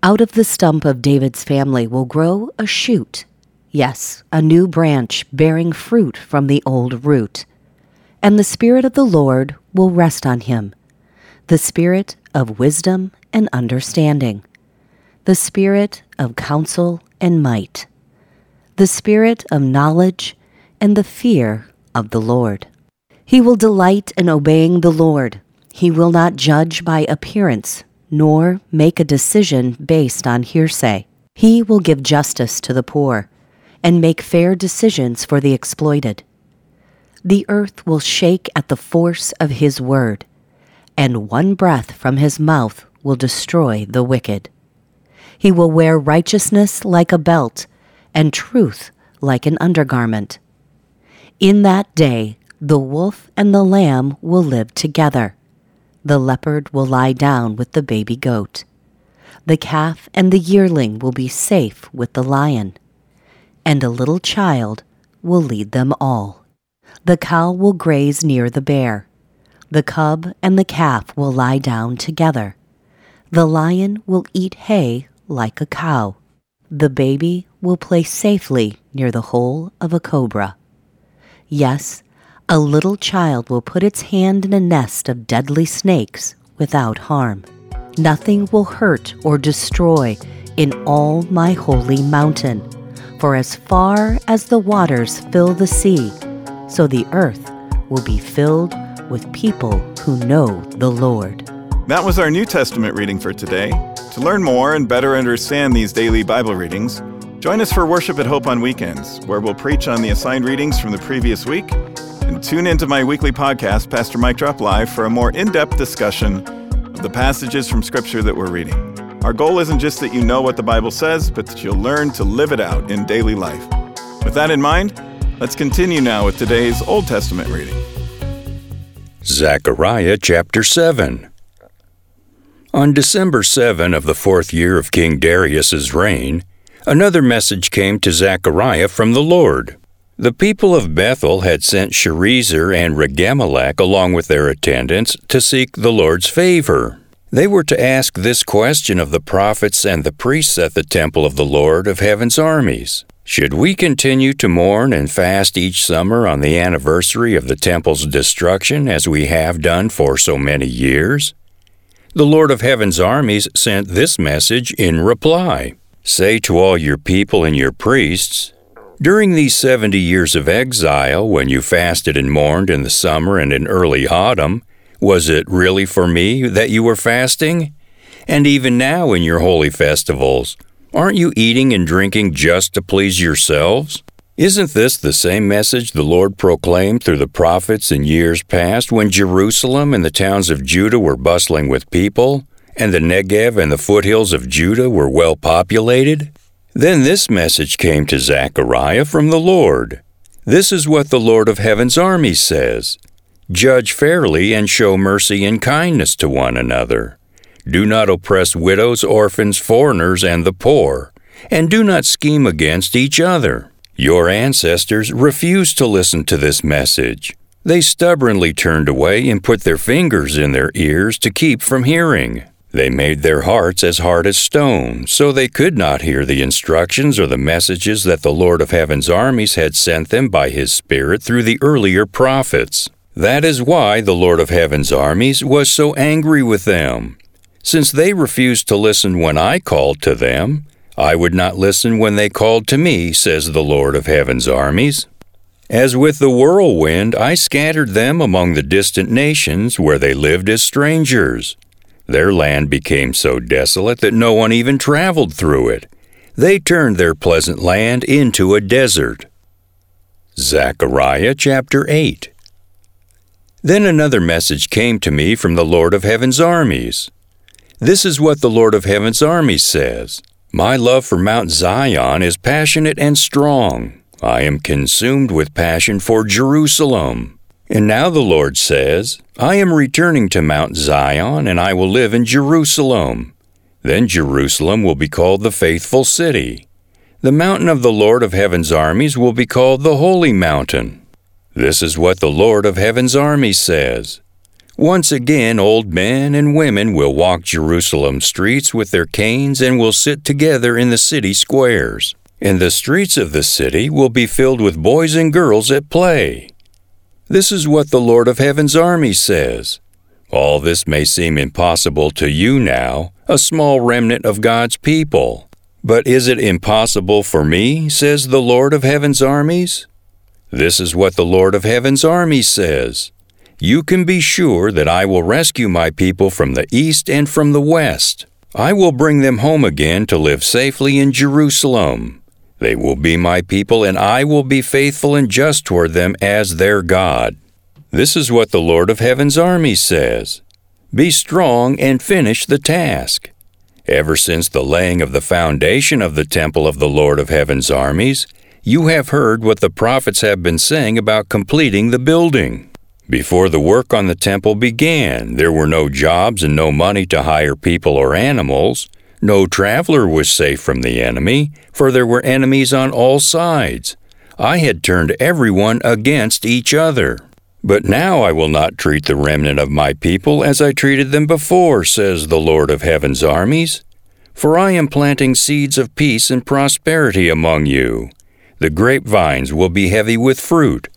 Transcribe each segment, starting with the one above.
Out of the stump of David's family will grow a shoot, yes, a new branch bearing fruit from the old root. And the Spirit of the Lord will rest on him the Spirit of wisdom and understanding, the Spirit of counsel and might, the Spirit of knowledge and the fear of the Lord. He will delight in obeying the Lord. He will not judge by appearance nor make a decision based on hearsay. He will give justice to the poor and make fair decisions for the exploited. The earth will shake at the force of his word, and one breath from his mouth will destroy the wicked. He will wear righteousness like a belt, and truth like an undergarment. In that day, the wolf and the lamb will live together the leopard will lie down with the baby goat. The calf and the yearling will be safe with the lion. And a little child will lead them all. The cow will graze near the bear. The cub and the calf will lie down together. The lion will eat hay like a cow. The baby will play safely near the hole of a cobra. Yes, a little child will put its hand in a nest of deadly snakes without harm. Nothing will hurt or destroy in all my holy mountain. For as far as the waters fill the sea, so the earth will be filled with people who know the Lord. That was our New Testament reading for today. To learn more and better understand these daily Bible readings, join us for worship at Hope on weekends, where we'll preach on the assigned readings from the previous week and tune into my weekly podcast, Pastor Mike Drop Live, for a more in depth discussion of the passages from Scripture that we're reading. Our goal isn't just that you know what the Bible says, but that you'll learn to live it out in daily life. With that in mind, let's continue now with today's Old Testament reading. Zechariah chapter 7. On December 7 of the fourth year of King Darius's reign, another message came to Zechariah from the Lord. The people of Bethel had sent Sharezer and Regemmelech along with their attendants to seek the Lord's favor. They were to ask this question of the prophets and the priests at the temple of the Lord of heaven's armies Should we continue to mourn and fast each summer on the anniversary of the temple's destruction as we have done for so many years? The Lord of heaven's armies sent this message in reply Say to all your people and your priests, during these 70 years of exile, when you fasted and mourned in the summer and in early autumn, was it really for me that you were fasting? And even now in your holy festivals, aren't you eating and drinking just to please yourselves? Isn't this the same message the Lord proclaimed through the prophets in years past when Jerusalem and the towns of Judah were bustling with people, and the Negev and the foothills of Judah were well populated? Then this message came to Zechariah from the Lord. This is what the Lord of heaven's armies says Judge fairly and show mercy and kindness to one another. Do not oppress widows, orphans, foreigners, and the poor, and do not scheme against each other. Your ancestors refused to listen to this message. They stubbornly turned away and put their fingers in their ears to keep from hearing. They made their hearts as hard as stone, so they could not hear the instructions or the messages that the Lord of Heaven's armies had sent them by His Spirit through the earlier prophets. That is why the Lord of Heaven's armies was so angry with them. Since they refused to listen when I called to them, I would not listen when they called to me, says the Lord of Heaven's armies. As with the whirlwind, I scattered them among the distant nations where they lived as strangers. Their land became so desolate that no one even traveled through it. They turned their pleasant land into a desert. Zechariah chapter 8. Then another message came to me from the Lord of Heaven's armies. This is what the Lord of Heaven's armies says My love for Mount Zion is passionate and strong. I am consumed with passion for Jerusalem. And now the Lord says, I am returning to Mount Zion, and I will live in Jerusalem. Then Jerusalem will be called the faithful city. The mountain of the Lord of heaven's armies will be called the holy mountain. This is what the Lord of heaven's armies says. Once again, old men and women will walk Jerusalem streets with their canes and will sit together in the city squares. And the streets of the city will be filled with boys and girls at play. This is what the Lord of Heaven's army says. All this may seem impossible to you now, a small remnant of God's people. But is it impossible for me, says the Lord of Heaven's armies? This is what the Lord of Heaven's armies says. You can be sure that I will rescue my people from the east and from the west. I will bring them home again to live safely in Jerusalem. They will be my people, and I will be faithful and just toward them as their God. This is what the Lord of Heaven's army says Be strong and finish the task. Ever since the laying of the foundation of the temple of the Lord of Heaven's armies, you have heard what the prophets have been saying about completing the building. Before the work on the temple began, there were no jobs and no money to hire people or animals. No traveler was safe from the enemy, for there were enemies on all sides. I had turned everyone against each other. But now I will not treat the remnant of my people as I treated them before, says the Lord of heaven's armies. For I am planting seeds of peace and prosperity among you. The grapevines will be heavy with fruit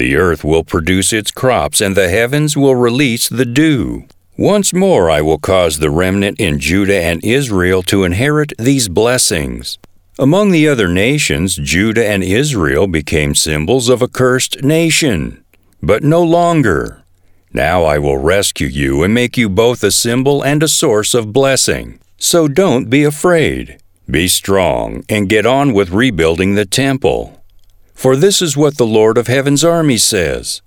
the earth will produce its crops, and the heavens will release the dew. Once more I will cause the remnant in Judah and Israel to inherit these blessings. Among the other nations, Judah and Israel became symbols of a cursed nation. But no longer. Now I will rescue you and make you both a symbol and a source of blessing. So don't be afraid. Be strong and get on with rebuilding the temple. For this is what the Lord of Heaven's army says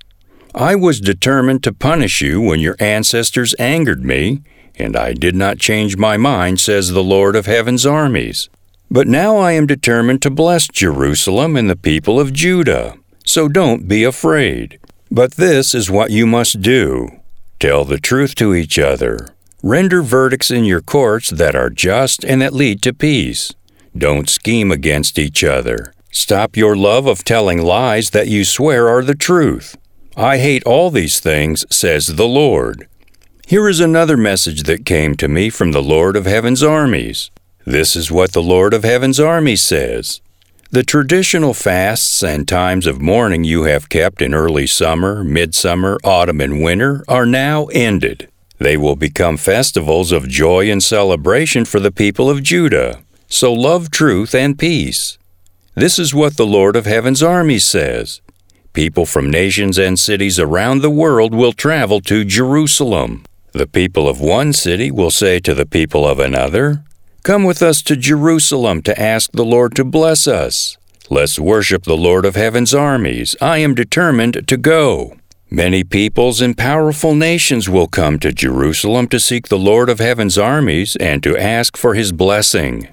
I was determined to punish you when your ancestors angered me, and I did not change my mind, says the Lord of Heaven's armies. But now I am determined to bless Jerusalem and the people of Judah. So don't be afraid. But this is what you must do tell the truth to each other. Render verdicts in your courts that are just and that lead to peace. Don't scheme against each other. Stop your love of telling lies that you swear are the truth. I hate all these things, says the Lord. Here is another message that came to me from the Lord of Heaven's armies. This is what the Lord of Heaven's armies says. The traditional fasts and times of mourning you have kept in early summer, midsummer, autumn, and winter are now ended. They will become festivals of joy and celebration for the people of Judah. So love truth and peace. This is what the Lord of Heaven's army says. People from nations and cities around the world will travel to Jerusalem. The people of one city will say to the people of another, Come with us to Jerusalem to ask the Lord to bless us. Let's worship the Lord of Heaven's armies. I am determined to go. Many peoples and powerful nations will come to Jerusalem to seek the Lord of Heaven's armies and to ask for his blessing.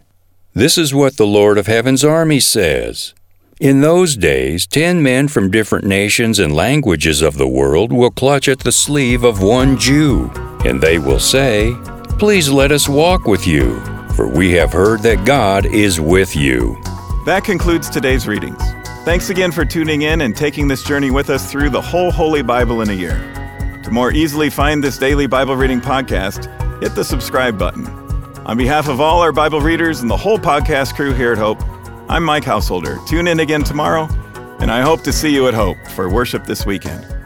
This is what the Lord of Heaven's army says. In those days, ten men from different nations and languages of the world will clutch at the sleeve of one Jew, and they will say, Please let us walk with you, for we have heard that God is with you. That concludes today's readings. Thanks again for tuning in and taking this journey with us through the whole Holy Bible in a year. To more easily find this daily Bible reading podcast, hit the subscribe button. On behalf of all our Bible readers and the whole podcast crew here at Hope, I'm Mike Householder. Tune in again tomorrow, and I hope to see you at Hope for worship this weekend.